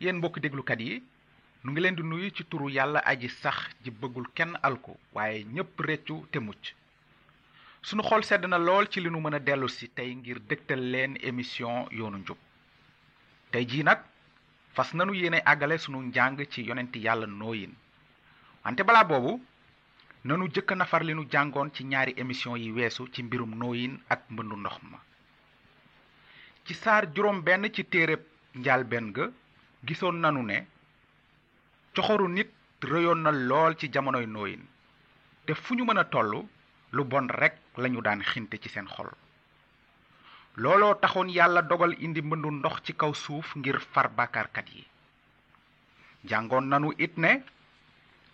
yéen mbokki déglukat yi nu ngi leen di nuyu ci turu yàlla aji sax ji bëggul kenn alku waaye ñépp reccu te mucc sunu xol sedd na lool ci li nu mën a dellu si tey ngir dëgtal leen émission yoonu njub tey jii nag fas nanu yéene àggale sunu njàng ci yonent yàlla nooyin wante balaa boobu nanu jëkk nafar li nu jàngoon ci ñaari émission yi weesu ci mbirum nooyin ak mbëndu ndox ma ci saar juróom benn ci téereb njaalbeen ga gisoon nanu ne coxoru nit rëyoon na lool ci jamonoy nooyin te fu ñu mën a toll lu bon rekk lañu daan xinte ci seen xol looloo taxoon yàlla dogal indi mbëndu ndox ci kaw suuf ngir far bàkkaarkat yi jàngoon nanu it ne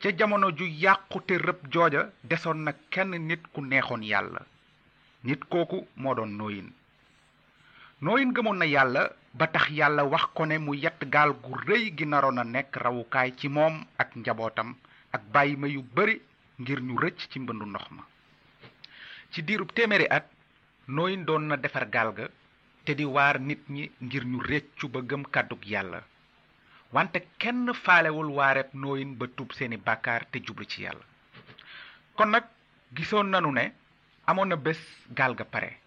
ca jamono ju yàqu te rëb jooja desoon na kenn nit ku neexoon yàlla nit kooku moo doon nooyin nooyin gëmoon na yàlla ba tax yàlla wax ko ne mu yett gaal gu rëy gi naroon a nekk rawukaay ci moom ak njabootam ak bàyyi ma yu bari ngir ñu rëcc ci mbëndu ndox ma ci diirub téeméeri at nooyin doon na defar gaal ga te di waar nit ñi ngir ñu réccu ba gëm kàddug yàlla wante kenn faalewul waareeb nooyin ba tuub seeni bàkkaar te jublu ci yàlla kon nag gisoon nanu ne amoon na bés gaal ga pare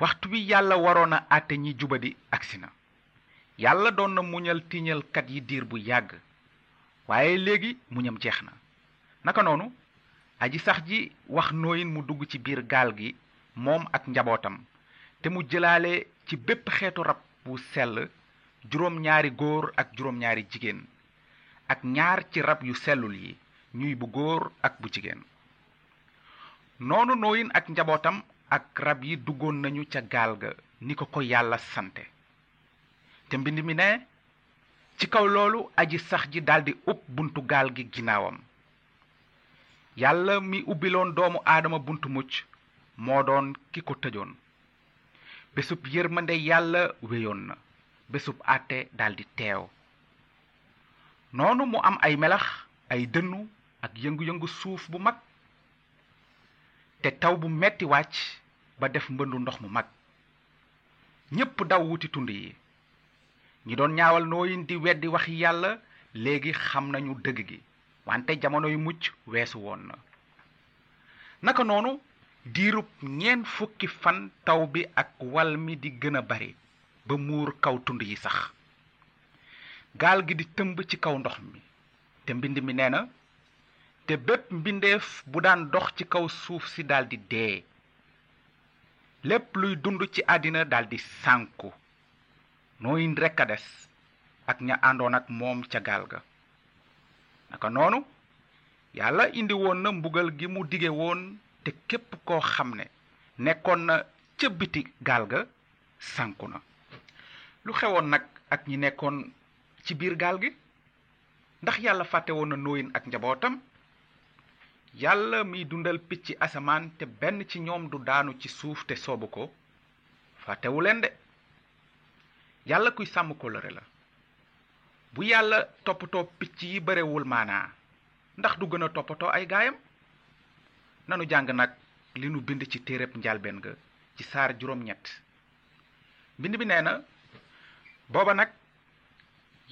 waxtu bi yàlla waroon a àtte ñi jubadi agsi na yàlla doon na muñal tiiñalkat yi diir bu yàgg waaye léegi muñam jeex na naka noonu aji sax ji wax nooyin mu dugg ci biir gaal gi moom ak njabootam te mu jëlaale ci bépp xeetu rab bu sell juróom ñaari góor ak juróom ñaari jigéen ak ñaar ci rab yu sellul yi ñuy bu góor ak bu jigéen noonu nooyin ak njabootam ak rab yi duggoon nañu ca gaal ga ni ko ko yàlla sante te mbind mi ne ci kaw loolu aji sax ji daldi ub buntu gaal gi ginnaawam yàlla mi ubbiloon doomu aadama buntu mucc moo doon ki ko tëjoon bésub yërmande yàlla wéyoon na bésub àtte daldi teew noonu mu am ay melax ay dënnu ak yëngu-yëngu suuf bu mag te taw bu metti wàcc ba def mbëndu ndox mu mag ñépp daw wuti tund yi ñi doon ñaawal nooyin di weddi waxi yàlla léegi xam nañu dëgg gi wante jamono yu mucc weesu woon na naka noonu diirub ñeen fukki fan taw bi ak wal mi di gën a bari ba muur kaw tund yi sax gaal gi di tëmb ci kaw ndox mi te mbind mi nee na te bépp mbindeef bu daan dox ci kaw suuf si daldi dee lépp luy dund ci àddina daldi sànku nooyin rekk a des ak ña àndoon ak moom ca gaal ga naka noonu yàlla indi woon na mbugal gi mu dige woon te képp koo xam ne nekkoon na ca biti gaal ga sànku na lu xewoon nag ak ñi nekkoon ci biir gaal gi ndax yàlla fàtte woon na nooyin ak njabootam yàlla miy dundal picc asamaan te benn ci ñoom du daanu ci suuf te soobu ko fàttewu leen de yàlla kuy sàmm kóllëre la bu yàlla toppatoo picc yi barewul maanaa ndax du gën a toppatoo ay gaayam nanu jàng nag li nu bind ci téereb njalbeen ga ci saar juróom-ñett mbind bi nee na booba nag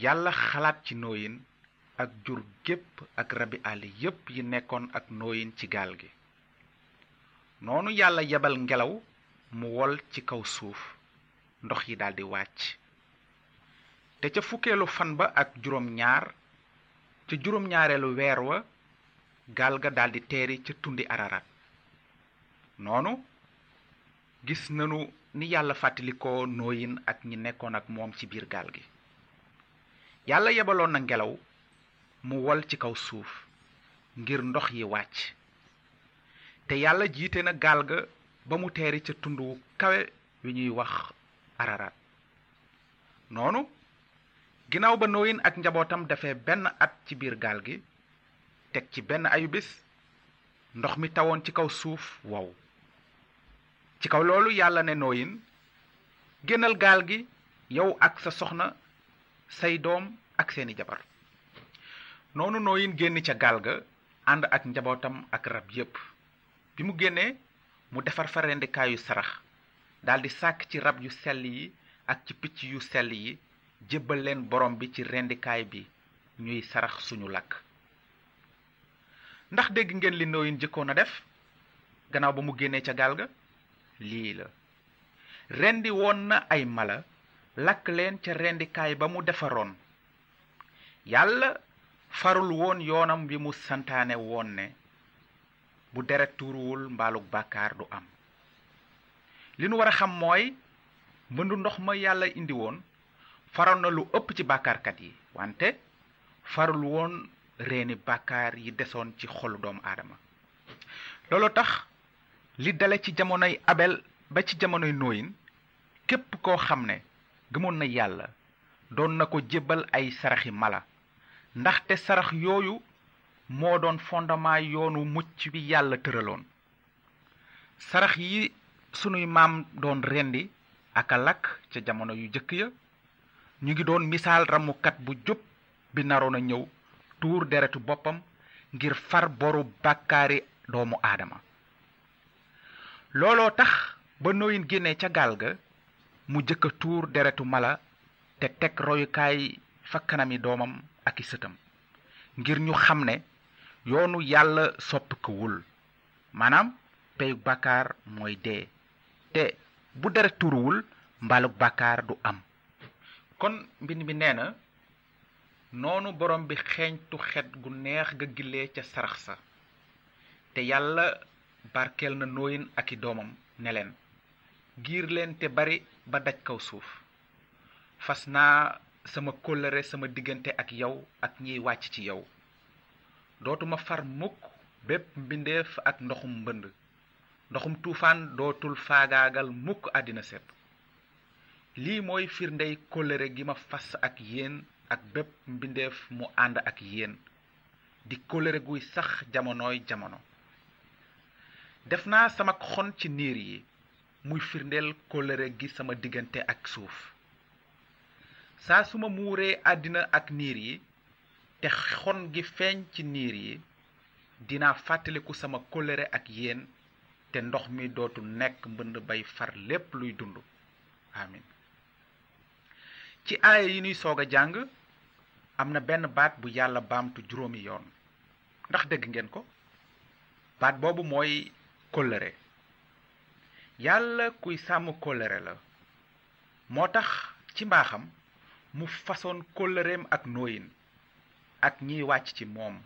yàlla xalaat ci nooyin ak jur gépp ak rabi àll yépp yi nekkoon ak nooyin ci gaal gi noonu yàlla yebal ngelaw mu wol ci kaw suuf ndox yi daldi wàcc te ca fukkeelu fan ba ak juróom ñaar ca juróom ñaareelu weer wa gaal ga daldi teeri ca tundi ararat noonu gis nanu ni yàlla fàttalikoo nooyin ak ñi nekkoon ak moom ci biir gaal gi yàlla yebaloon na ngelaw mu wol ci kaw suuf ngir ndox yi wàcc te yàlla jiite na gaal ga ba mu teeri ca tund wu kawe wi ñuy wax ararat noonu ginnaaw ba nooyin ak njabootam dafee benn at ci biir gaal gi teg ci benn ayu bis ndox mi tawoon ci kaw suuf wow ci kaw loolu yàlla ne nooyin génnal gaal gi yow ak sa soxna say doom ak seeni jabar noonu nooyin génn ca gaal ga ànd ak njabootam ak rab yépp bi mu génnee mu defar fa rendikaayu sarax daldi sàkk ci rab yu sell yi ak ci picc yu sell yi jébbal leen borom bi ci rendikaay bi ñuy sarax suñu lakk ndax dégg ngeen li nooyin jëkkoon a def gannaaw ba mu génnee ca gaal ga lii la rendi woon na ay mala lakk leen ca rendikaay ba mu defaroon yàlla farul woon yoonam bi mu santaane woon ne bu deret tuuruwul mbaalug bàkkaar du am li nu war a xam mooy mbëndu ndox ma yàlla indi woon faroon na lu ëpp ci bàkkaarkat yi wante farul woon reeni bàkkaar yi desoon ci xolu doomu aadama loolu tax li dale ci jamonoy abel ba ci jamonoy nooyin képp koo xam ne gëmoon na yàlla doon na ko jébbal ay saraxi mala ndaxte sarax yooyu moo doon fondement yoonu mucc bi yàlla tëraloon sarax yi sunuy maam doon rendi ak a lakk ca jamono yu jëkk ya ñu ngi doon misaal ramukat bu jub bi naroon a ñëw tuur deretu boppam ngir far boru bàkkaari doomu aadama looloo tax ba nooyin génnee ca gaal ga mu jëkk a tuur deretu mala te teg royukaay fa kanami doomam ak i sëtam ngir ñu xam ne yoonu yàlla soppikuwul maanaam peyug bàkkaar mooy dee te bu deret tuuruwul mbalug bàkkaar du am kon mbind mi nee na noonu borom bi xeeñtu xet gu neex ga gillee ca sarax sa te yàlla barkeel na nooyin ak i doomam ne leen giir leen te bari ba daj kaw suuf fas naa sama kóllëre sama diggante ak yow ak ñiy wàcc ci yow dootuma far mukk bépp mbindeef ak ndoxum mbënd ndoxum tuufaan dootul faagaagal mukk àddina sépp lii mooy firndey kóllëre gi ma fas ak yéen ak bépp mbindeef mu ànd ak yéen di kóllëre guy sax jamonooy jamono def naa sama xon ci niir yi muy firndeel kóllëre gi sama diggante ak suuf saa su ma muuree àddina ak niir yi te xon gi feeñ ci niir yi dinaa fàttaliku sama kóllëre ak yéen te ndox mi dootu nekk mbënd bay far lépp luy dund amin ci aaya yi nuy soog a jàng am na benn baat bu yàlla baamtu juróomi yoon ndax dégg ngeen ko baat boobu mooy kóllëre yàlla kuy sàmm kóllëre la moo tax ci mbaaxam mu fasoon kóllëreem ak nooyin ak ñiy wàcc ci moom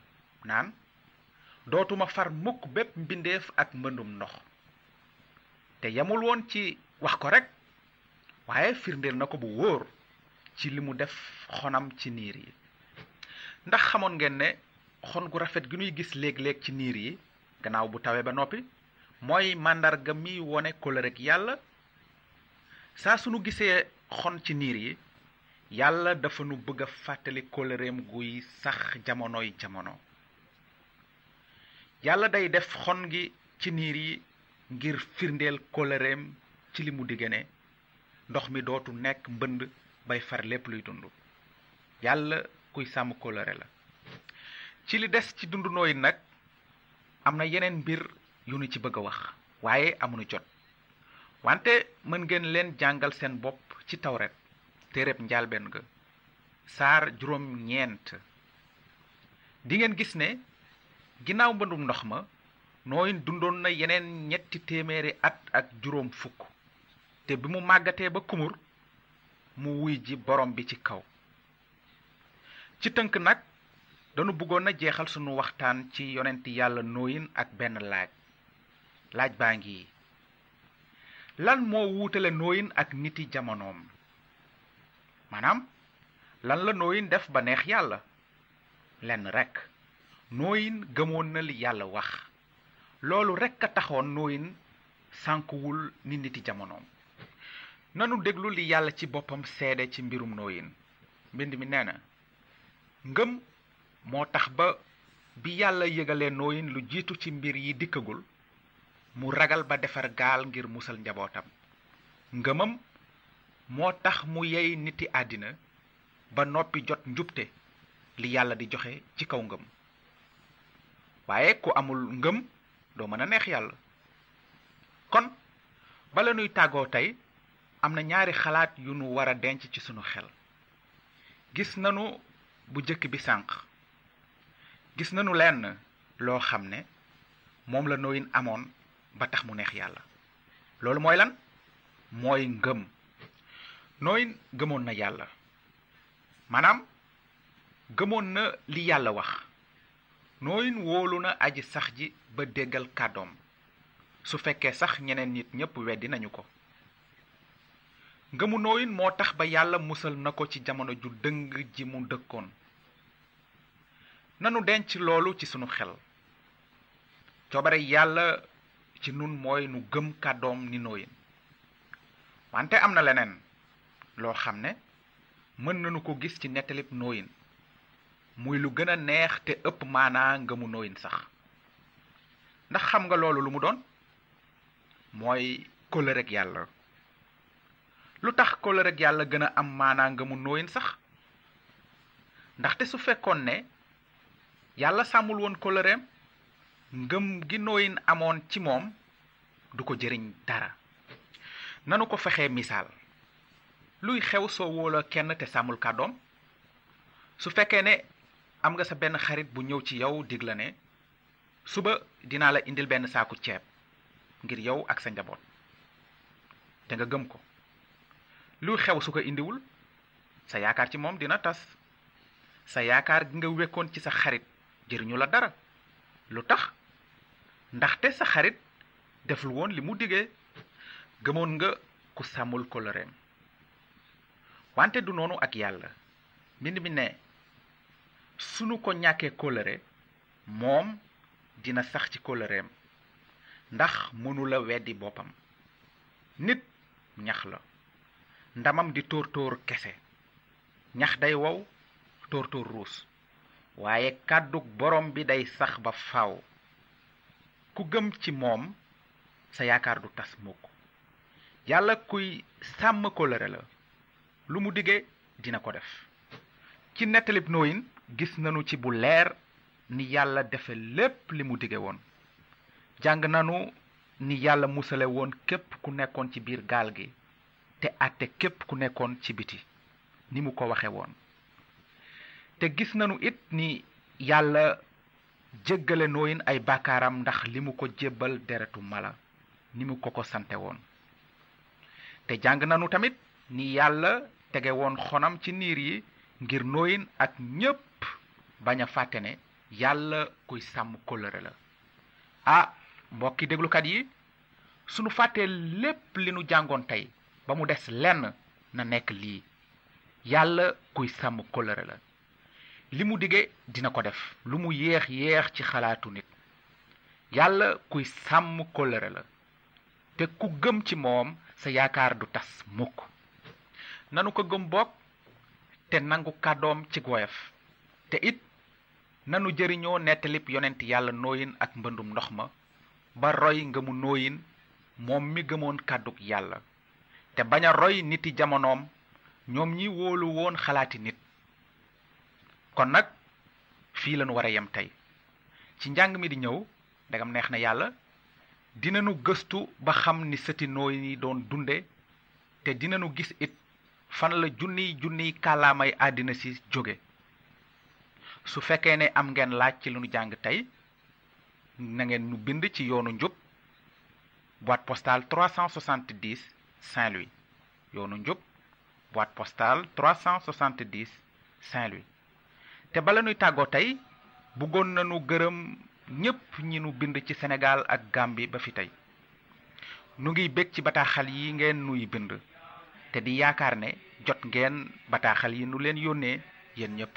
naan dootuma far mukk bépp mbindeef ak mbëndum ndox te yamul woon ci wax ko rekk waaye firndeel na ko bu wóor ci li mu def xonam ci niir yi ndax xamoon ngeen ne xon gu rafet gi ñuy gis léeg-léeg ci niir yi gannaaw bu tawee ba noppi mooy màndarga mi wone kóllëre ak yàlla saa sunu gisee xon ci niir yi yàlla dafa nu bëgg a fàttali kóllëreem guy sax jamonoy jamono yàlla day def xon gi ci niir yi ngir firndeel kóllëreem ci li mu digge ne ndox mi dootu nekk mbënd bay far lépp luy dund yàlla kuy sàmm kóllëre la ci li des ci dund nooy nag am na yeneen mbir yu nu ci bëgg a wax waaye amunu jot wante mën ngeen leen jàngal seen bopp ci tawret téereb njaalbeen ga saar juróom ñeent di ngeen gis ne ginnaaw mbëndum ndox ma nooyin dundoon na yeneen ñetti téeméeri at ak juróom fukk te bi mu màggatee ba kumur mu wuy ji borom bi ci kaw ci tënk nag danu bëggoon a jeexal sunu waxtaan ci yonent yàlla nooyin ak benn laaj laaj baa ngi lan moo wuutale nooyin ak niti jamonoom maanaam lan la nooyin def ba neex yàlla lenn rekk nooyin gëmoon na li yàlla wax loolu rekk a taxoon nooyin sànkuwul ni niti jamonoom nanu déglu li yàlla ci boppam seede ci mbirum nooyin mbind mi nee na ngëm moo tax ba bi yàlla yëgalee nooyin lu jiitu ci mbir yi dikkagul mu ragal ba defar gaal ngir musal njabootam ngëmam moo tax mu yey niti àddina ba noppi jot njubte li yàlla di joxe ci kaw ngëm waaye ku amul ngëm doo mën a neex yàlla kon bala nuy tàggoo tey am na ñaari xalaat yu nu war a denc ci sunu xel gis nanu bu jëkk bi sànq gis nanu lenn loo xam ne moom la nooyin amoon ba tax mu neex yàlla loolu mooy lan mooy ngëm nooyin gëmoon na yàlla maanaam gëmoon na li yàlla wax nooyin wóolu na aji sax ji ba déggal kàddoom su fekkee sax ñeneen nit ñépp weddi nañu ko ngëmu nooyin moo tax ba yàlla musal na ko ci jamono ju dëng ji mu dëkkoon nanu denc loolu ci sunu xel coobare yàlla ci nun mooy nu gëm kàddoom ni nooyin wante am na leneen loo xam ne mën nañu ko gis ci nettalib nooyin muy lu gën a neex te ëpp maanaa ngëmu nooyin sax ndax xam nga loolu lu mu doon mooy kóllëre ak yàlla lu tax kóllëre ak yàlla gën a am maanaa ngëmu nooyin sax ndaxte su fekkoon ne yàlla sàmmul woon kóllëreem ngëm gi nooyin amoon ci moom du ko jëriñ dara nanu ko fexee misaal luy xew soo wóoloo kenn te sàmmul kàddoom su fekkee ne am nga sa benn xarit bu ñëw ci yow dig la ne suba dinaa la indil benn saaku ceeb ngir yow ak sa njaboot te nga gëm ko luy xew su ko indiwul sa yaakaar ci moom dina tas sa yaakaar gi nga wekkoon ci sa xarit jëriñu la dara lu tax ndaxte sa xarit deful woon li mu digee gëmoon nga ku sàmmul kóllëreem wante du noonu ak yàlla mbind mi ne sunu ko ñàkkee kóllëre moom dina sax ci kóllëreem ndax mënula weddi boppam nit ñax la ndamam di tóor tóor kese ñax day wow tóor tóor ruus waaye kàddug borom bi day sax ba faw ku gëm ci moom sa yaakaar du tas mukk yàlla kuy sàmm kóllëre la lu mu diggee dina ko def ci nettalib nooyin gis nanu ci bu leer ni yàlla defe lépp li mu dige woon jàng nanu ni yàlla musale woon képp ku nekkoon ci biir gaal gi te àtte képp ku nekkoon ci biti ni mu ko waxe woon te gis nanu it ni yàlla jéggale nooyin ay bàkkaaram ndax li mu ko jébbal deretu mala ni mu ko ko sante woon te jàng nanu tamit ni yàlla tege woon xonam ci niir yi ngir nooyin ak ñépp bañ a fàtte ne yàlla kuy sàmm kóllëre la ah mbokki déglukat yi sunu fàttee lépp li nu jàngoon tey ba mu des lenn na nekk lii yàlla kuy sàmm kóllëre la li mu dige dina ko def lu mu yéex yéex ci xalaatu nit yàlla kuy sàmm kóllëre la te ku gëm ci moom sa yaakaar du tas mukk nanu ko gëm bokk te nangu kàddoom ci goyaf te it nanu jëriñoo nettalib yonent yàlla nooyin ak mbëndum ndox ma ba roy nga mu nooyin moom mi gëmoon kàddug yàlla te bañ a roy niti jamonoom ñoom ñi wóolu woon xalaati nit kon nag fii lañu war a yem tey ci njàng mi di ñëw ndegam neex na yàlla dinañu gëstu ba xam ni sëti nooy ni doon dunde te dinañu gis it fan la junniy junniy kàllaamay àddina si jóge su fekkee ne am ngeen laaj ci lu nu jàng tey na ngeen nu bind ci yoonu njub boîte postale 370 Saint-Louis yoonu njub boîte postale 370 Saint-Louis te bala nuy tàggoo tey bëggoon nañu gërëm ñépp ñi nu bind ci Sénégal ak Gambie ba fi tey nu ngi bég ci bataaxal yi ngeen nuy bind te di yaakaar ne jot ngeen bataaxal yi nu leen yónnee yéen ñépp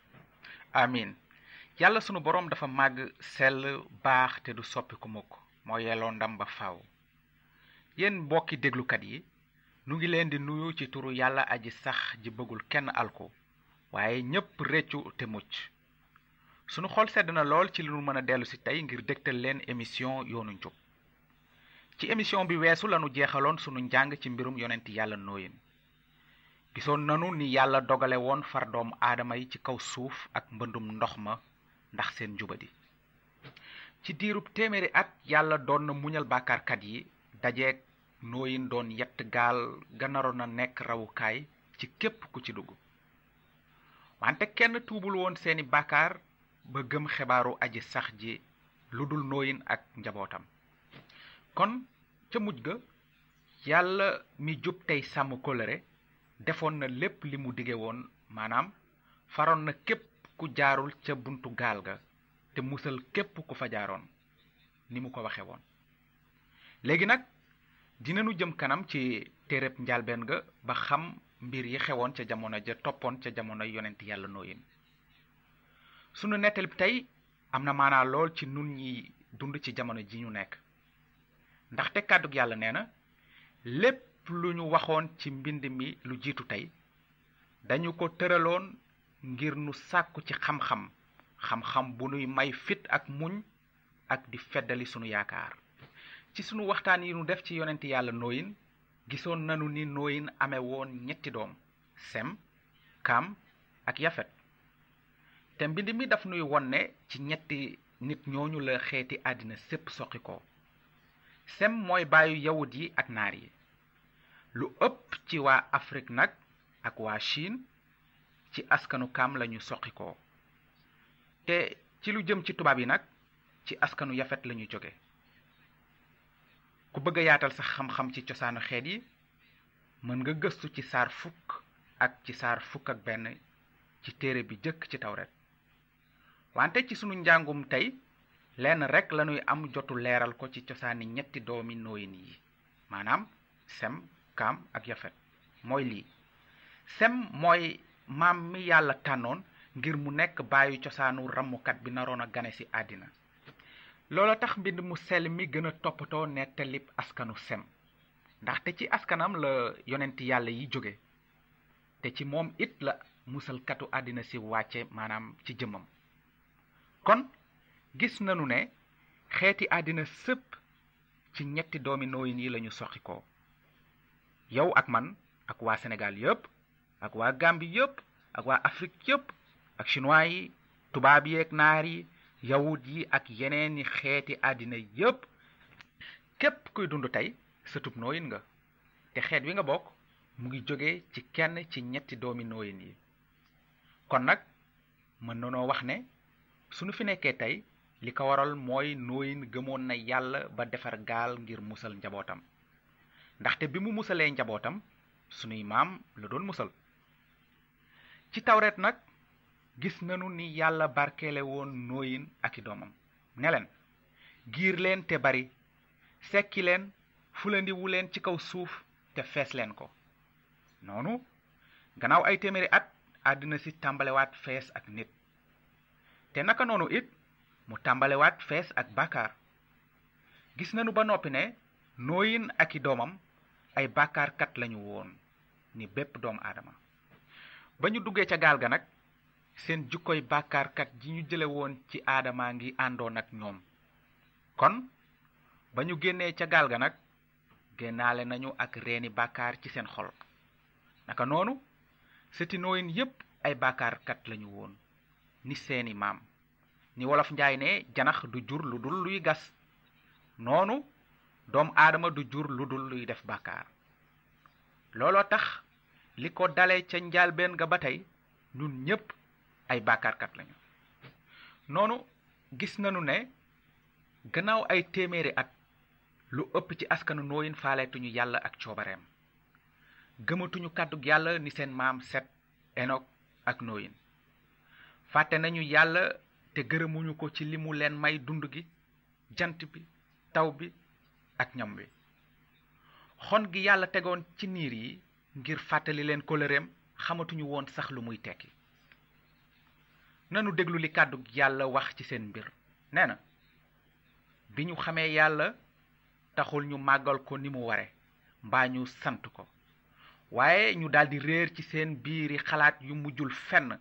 amin yàlla sunu boroom dafa màgg sell baax te du soppi ku mukk moo yelloo ndam ba faw yéen mbokki déglukat yi nu ngi leen di nuyu ci turu yàlla aji sax ji bëggul kenn alku waaye ñépp réccu te mucc sunu xol sedd na lool ci li nu mën a dellu si tey ngir dégtal leen émission yoonu njub ci émission bi weesu lanu jeexaloon sunu njàng ci mbirum yonent yàlla nooyin gisoon nanu ni yàlla dogale woon far doom aadama yi ci kaw suuf ak mbëndum ndox ma ndax seen njubadi ci diirub téeméeri at yàlla doon na muñal bàkkaarkat yi dajeeg nooyin doon yett gaal ga naroon a nekk rawukaay ci képp ku ci dugg wante kenn tuubul woon seeni bàkkaar ba gëm xebaaru aji sax ji lu dul nooyin ak njabootam kon ca mujj ga yàlla mi jub tey sàmm kóllëre defoon na lépp li mu dige woon maanaam faroon na képp ku jaarul ca buntu gaal ga te musal képp ku fa jaaroon ni mu ko waxe woon léegi nag dinanu jëm kanam ci téereb njaalbeen ga ba xam mbir yi xewoon ca jamono ja toppoon ca jamono yonent yàlla nooyin sunu nettali bi tey am na maanaa lool ci nun ñi dund ci jamono ji ñu nekk ndaxte kàddug yàlla nee na lépp lu ñu waxoon ci mbind mi lu jiitu tey dañu ko tëraloon ngir nu sàkku ci xam-xam xam-xam bu nuy may fit ak muñ ak di feddali sunu yaakaar ci sunu waxtaan yi nu def ci yonent yàlla nooyin gisoon nanu ni nooyin ame woon ñetti doom sem kam ak yafet te mbind mi daf nuy won ne ci ñetti nit ñooñu la xeeti àddina sépp soqi ko sem mooy baayu yawut yi ak naar yi lu ëpp ci waa afrig nag ak waa Chine ci askanu kaam lañu soqi ko te ci lu jëm ci tubaab yi nag ci askanu yafet lañu jóge ku bëgg a yaatal sax xam-xam ci cosaanu xeet yi mën nga gëstu ci saar fukk ak ci saar fukk ak benn ci téere bi jëkk ci tawret wante ci sunu njàngum tey lenn rekk lañuy am jotu leeral ko ci cosaani ñetti doomi nooyin yi maanaam sem kaam ak yafet mooy lii sem mooy maam mi yàlla tànnoon ngir mu nekk bàyyi cosaanu rammukat bi naroon a gane ci àddina loola tax mbind mu sell mi gën a toppatoo nettalib askanu sem ndaxte ci askanam la yonent yàlla yi jóge te ci moom it la musalkatu àddina si wàcce maanaam ci jëmmam kon gis nanu ne xeeti àddina sëpp ci ñetti doomi nooyin yi lañu soxi ko yow ak man ak waa Sénégal yëpp ak waa Gambie yëpp ak waa Afrique yëpp ak chinois yi tubaab yi ak naar yi yawut yi ak yeneeni xeeti àddina yëpp képp kuy dund tey sëtub nooyin nga te xeet wi nga bokk mu ngi jóge ci kenn ci ñetti doomi nooyin yi kon nag mën nanoo wax ne sunu fi nekkee tey li ko waral mooy nooyin gëmoon na yàlla ba defar gaal ngir musal njabootam ndaxte bi mu musalee njabootam sunuy maam la doon musal ci tawret nag gis nanu ni yàlla barkeele woon nooyin ak i doomam ne leen giir leen te bari sekki leen fulandiwu leen ci kaw suuf te fees leen ko noonu gannaaw ay téeméeri at àddina si tàmbalewaat fees ak nit te naka noonu it mu tàmbalewaat fees ak bàkkaar gis nañu ba noppi ne nooyin ak i doomam ay bàkkaarkat lañu woon ni bépp doomu aadama ba ñu duggee ca gaal ga nag seen jukkoy bàkkaarkat ji ñu jële woon ci aadamaa ngi àndoon ak ñoom kon ba ñu génnee ca gaal ga nag génnaale nañu ak reeni bàkkaar ci seen xol naka noonu sëti nooyin yépp ay bàkkaarkat lañu woon ni seeni maam ni wolof njaay ne janax du jur lu dul luy gas noonu doom aadama du jur lu dul luy def bàkkaar looloo tax li ko dale ca njaalbeen nga ba tey ñun ñépp ay bàkkaarkat lañu noonu gis nañu ne gannaaw ay téeméeri at lu ëpp ci askanu nooyin faaleetuñu yàlla ak coobareem gëmatuñu kàddug yàlla ni seen maam set enok ak nooyin fàtte nañu yàlla te gërëmuñu ko ci li mu leen may dund gi jant bi taw bi ak ñam wi xon gi yàlla tegoon ci niir yi ngir fàttali leen kóllëreem xamatuñu woon sax lu muy tekki nanu déglu li kàddu yàlla wax ci seen mbir nee na bi ñu xamee yàlla taxul ñu màggal ko ni mu ware mbaa ñu sant ko waaye ñu daldi réer ci seen biiri xalaat yu mujjul fenn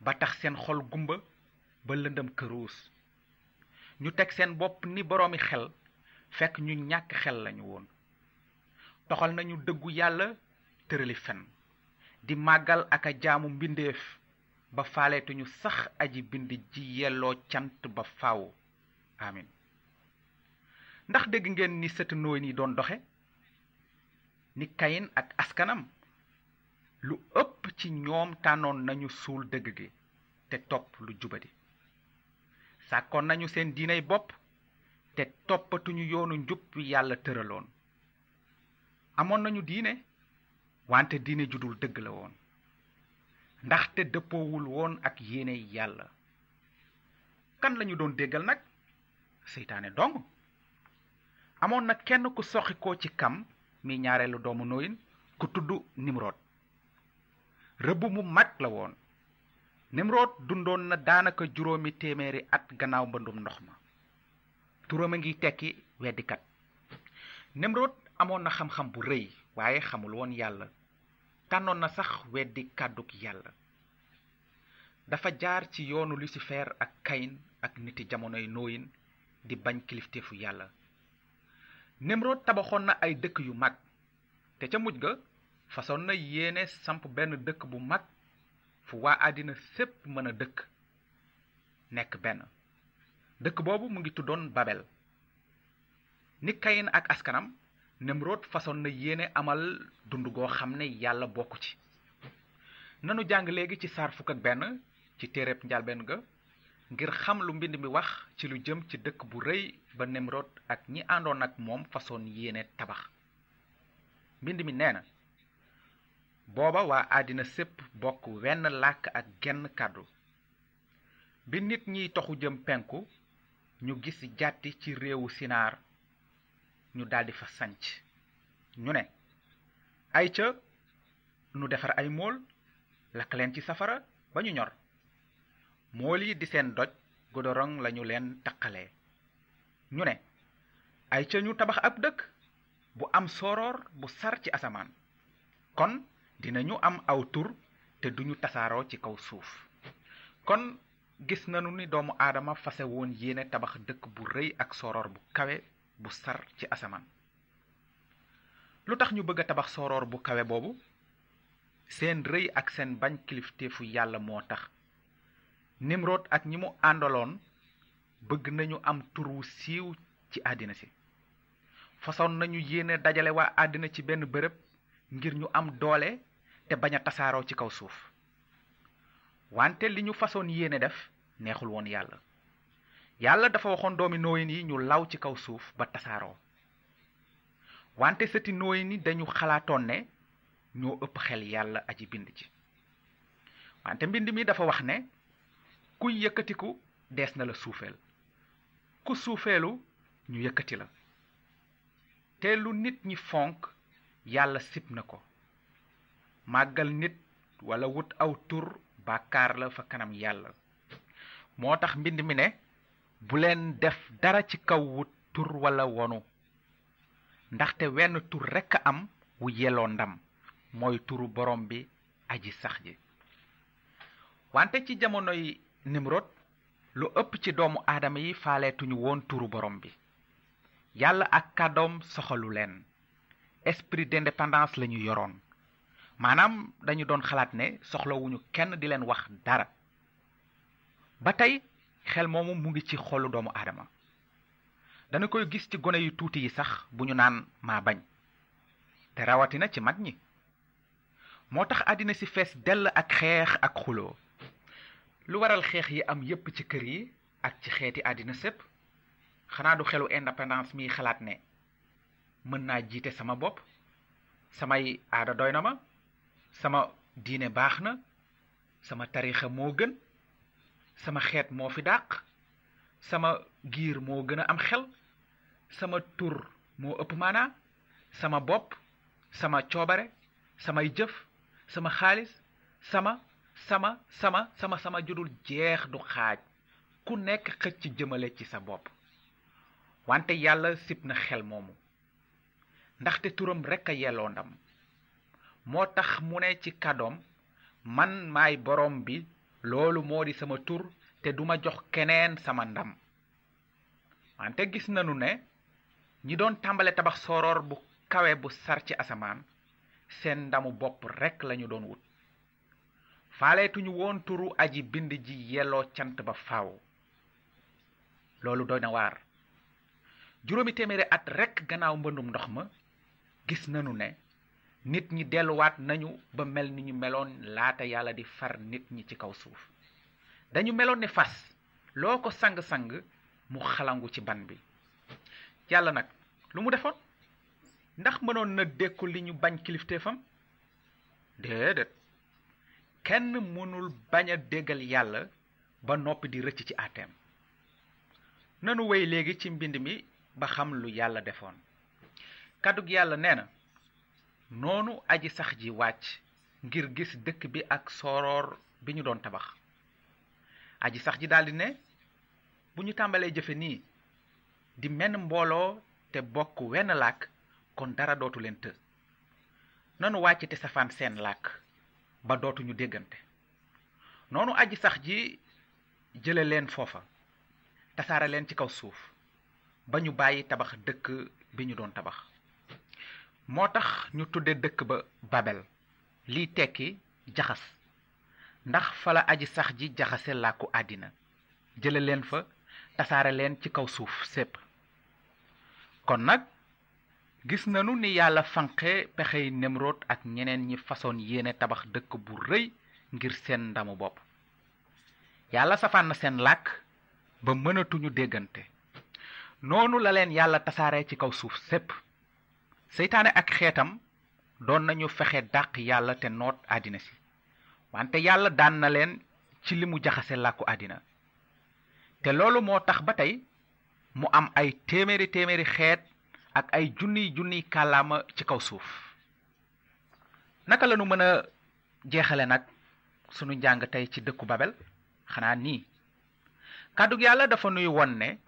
ba tax seen xol gumba ba lëndëm këruus ñu teg seen bopp ni boroomi xel fekk ñu ñàkk xel lañu woon toxal nañu dëggu yàlla tërali fen di màggal ak a jaamu mbindeef ba faaleetuñu sax aji bind ji yelloo cant ba faaw amin ndax dégg ngeen ni sëtu nooy ni doon doxe ni kayin ak askanam lu ëpp ci ñoom tànnoon nañu suul dëgg gi te topp lu jubadi sàkkoon nañu seen diinay bopp te toppatuñu yoonu njub wi yàlla tëraloon amoon nañu diine wante diine ju dul dëgg la woon ndaxte dëppoowul woon ak yéene yàlla kan lañu doon déggal nag seytaane dong amoon na kenn ku soxikoo ci kam mi ñaareelu doomu nooyin ku tudd nimrod rëbb mu mag la woon nimroot dundoon na daanaka juróomi téeméeri at gannaaw mbëndum ndox ma turam a ngi tekki weddikat nimroot amoon na xam-xam bu rëy waaye xamul woon yàlla tànnoon na sax weddi kàdduk yàlla dafa jaar ci yoonu lucifer ak kayin ak niti jamonoy nooyin di bañ kilifteefu yàlla nimroot tabaxoon na ay dëkk yu mag te ca mujj ga façon na yéene samp benn dëkk bu mag fu waa àddina sépp mën a dëkk nekk benn dëkk boobu mu ngi tuddoon babel ni kayin ak askanam nemroot façon na yéene amal dund goo xam ne yàlla bokk ci nanu jàng léegi ci saar fukk ak benn ci téereb njalbeen ga ngir xam lu mbind mi wax ci lu jëm ci dëkk bu rëy ba nemroot ak ñi àndoon ak moom façon yéene tabax mbind mi nee na booba waa àddina sépp bokk wenn làkk ak genn kàddu bi nit ñiy toxu jëm penku ñu gis jàtti ci réewu sinaar ñu daldi fa sanc ñu ne ay ca nu defar ay mool lakk leen ci safara ba ñu ñor mool yi di seen doj godorong lañu leen taqalee ñu ne ay ca ñu tabax ab dëkk bu am sooroor bu sar ci asamaan kon dinañu am aw tur te duñu tasaaroo ci kaw suuf kon gis nañu ni doomu aadama fase woon yéene tabax dëkk bu rëy ak sooroor bu kawe bu sar ci asamaan lu tax ñu bëgg a tabax sooroor bu kawe boobu seen rëy ak seen bañ kilifteefu yàlla moo tax nimroot ak ñi mu àndaloon bëgg nañu am tur wu siiw ci àddina si fasoon nañu yéene dajale waa àddina ci benn bërëb ngir ñu am doole te bañ a tasaaroo ci kaw suuf wante li ñu fasoon yéene def neexul woon yàlla yàlla dafa waxoon doomi nooyin yi ñu law ci kaw suuf ba tasaaroo wante sëti nooyin yi dañu xalaatoon ne ñoo ëpp xel yàlla aji bind ci wante mbind mi dafa wax ne ku yëkkatiku dees na la suufeel ku suufeelu ñu yëkkati la te lu nit ñi fonk yàlla sib na ko màggal nit walla wut aw tur bàkkaar la fa kanam yàlla moo tax mbind mi ne bu leen def dara ci kaw wut tur walla wonu ndaxte wenn tur rekk am wu yelloo ndam mooy turu borom bi aji sax ji wante ci jamonoy nimrod lu ëpp ci doomu aadama yi faaleetuñu woon turu borom bi yàlla ak kàddoom soxalu leen esprit d'indépendance lañu yoroon maanaam dañu doon xalaat ne soxlawuñu kenn di leen wax dara ba tey xel moomu mu ngi ci xolu doomu aadama dana koy gis ci gone yu tuuti yi sax bu ñu naan maa bañ te rawatina ci mag ñi moo tax àddina si fees dell ak xeex ak xuloo lu waral xeex yi am yépp ci kër yi ak ci xeeti àddina sépp xanaa du xelu indépendance mi xalaat ne mën naa jiite sama bopp samay aada doy na ma sama diine baax na sama tarixa moo gën sama xeet moo fi dàq sama giir moo gën a am xel sama tur moo ëpp maanaa sama bopp sama coobare samay jëf sama xaalis sama sama sama sama sama judul jeex du xaaj ku nekk xëcc jëmale ci sa bopp wante yàlla sib na xel moomu ndaxte turam rekk a yelloo ndam moo tax mu ne ci kàddoom man maay boroom bi loolu moo di sama tur te duma jox keneen sama ndam wante gis nanu ne ñi doon tàmbale tabax sooroor bu kawe bu sar ci asamaan seen ndamu bopp rekk lañu doon wut faaleetuñu woon turu aji bind ji yelloo cant ba faaw loolu doy na waar juróomi téeméeri at rekk gannaaw mbëndum ndox ma gis nanu ne nit ñi delluwaat nañu ba mel ni ñu meloon laata yàlla di far nit ñi ci kaw suuf dañu meloon ni fas loo ko sang-sang mu xalangu ci ban bi yàlla nag lu mu defoon ndax mënoon na dékku li ñu bañ kilifteefam déedéet kenn mënul bañ a déggal yàlla ba noppi di rëcc ci àtteem nanu wéy léegi ci mbind mi ba xam lu yàlla defoon kàddug yàlla nee na noonu aji sax ji wàcc ngir gis dëkk bi ak sooroor bi ñu doon tabax aji sax ji daldi ne bu ñu tàmbalee jëfe nii di menn mbooloo te bokk wenn làkk kon dara dootu leen të nanu wàcc te safaan seen làkk ba dootuñu déggante noonu aji sax ji jële leen foofa tasaare leen ci kaw suuf ba ñu bàyyi tabax dëkk bi ñu doon tabax moo tax ñu tudde dëkk ba babel liy tekki jaxas ndax fa la aji sax ji jaxase làkku àddina jële leen fa tasaare leen ci kaw suuf sépp kon nag gis nanu ni yàlla fanqe pexey nemroot ak ñeneen ñi fasoon yéene tabax dëkk bu rëy ngir seen ndamu bopp yàlla safaan na seen làkk ba mënatuñu déggante noonu la leen yàlla tasaare ci kaw suuf sépp seytaane ak xeetam doon nañu fexe dàq yàlla te noot àddina si wante yàlla daan na leen ci li mu jaxase làkku àddina te loolu moo tax ba tey mu am ay téeméeri téeméeri xeet ak ay junniy junniy kàllaama ci kaw suuf naka la nu mën a jeexale nag sunu njàng tey ci dëkku babel xanaa nii kàddug yàlla dafa nuy won ne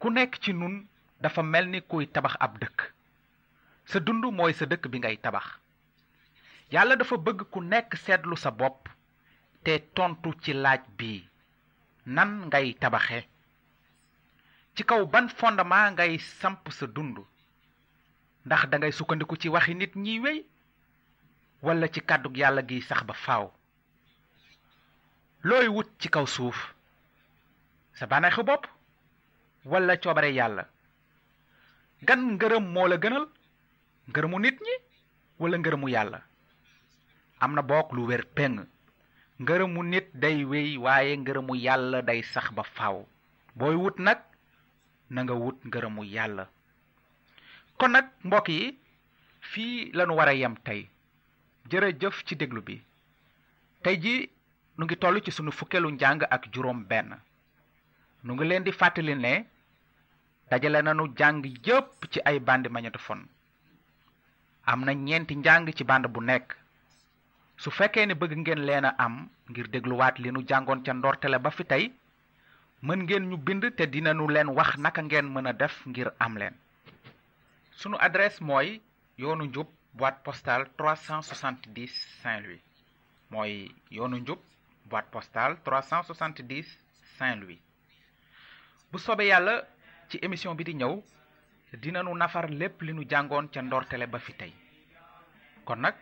ku nekk ci nun dafa mel ni kuy tabax ab dëkk sa dund mooy sa dëkk bi ngay tabax yàlla dafa bëgg ku nekk seetlu sa bopp te tontu ci laaj bi nan ngay tabaxe ci kaw ban fondement ngay samp sa dund ndax dangay sukkandiku ci waxi nit ñiy wéy walla ci kàddug yàlla gi sax ba faaw looy wut ci kaw suuf sa bànneexu bopp walla coobare yàlla gan ngërëm moo la gënal ngërëmu nit ñi walla ngërëmu yàlla am na bokk lu wér peng ngërëmu nit day wéy waaye ngërëmu yàlla day sax ba faw booy wut nag na nga wut ngërëmu yàlla kon nag mbokk yi fii lañu war a yem tey jërëjëf ci déglu bi tey ji nu ngi toll ci sunu fukkeelu njàng ak juróom benn nu ngi leen di fàttali ne dajale nanu jàng yépp ci ay bande magnétophone am na ñeenti njàng ci band bu nekk su fekkee ne bëgg ngeen leen a am ngir dégluwaat li nu jàngoon ca ndortele ba fi tey mën ngeen ñu bind te dina nu leen wax naka ngeen mën a def ngir am leen sunu adresse mooy yoonu njub boîte postale 370 Saint-Louis mooy yoonu njub boîte postale 370 Saint-Louis bu soobee yàlla ci émission bi di ñëw dinanu nafar lépp li nu jàngoon ca ndortele ba fi tey kon nag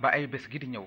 ba ay bés gi di ñëw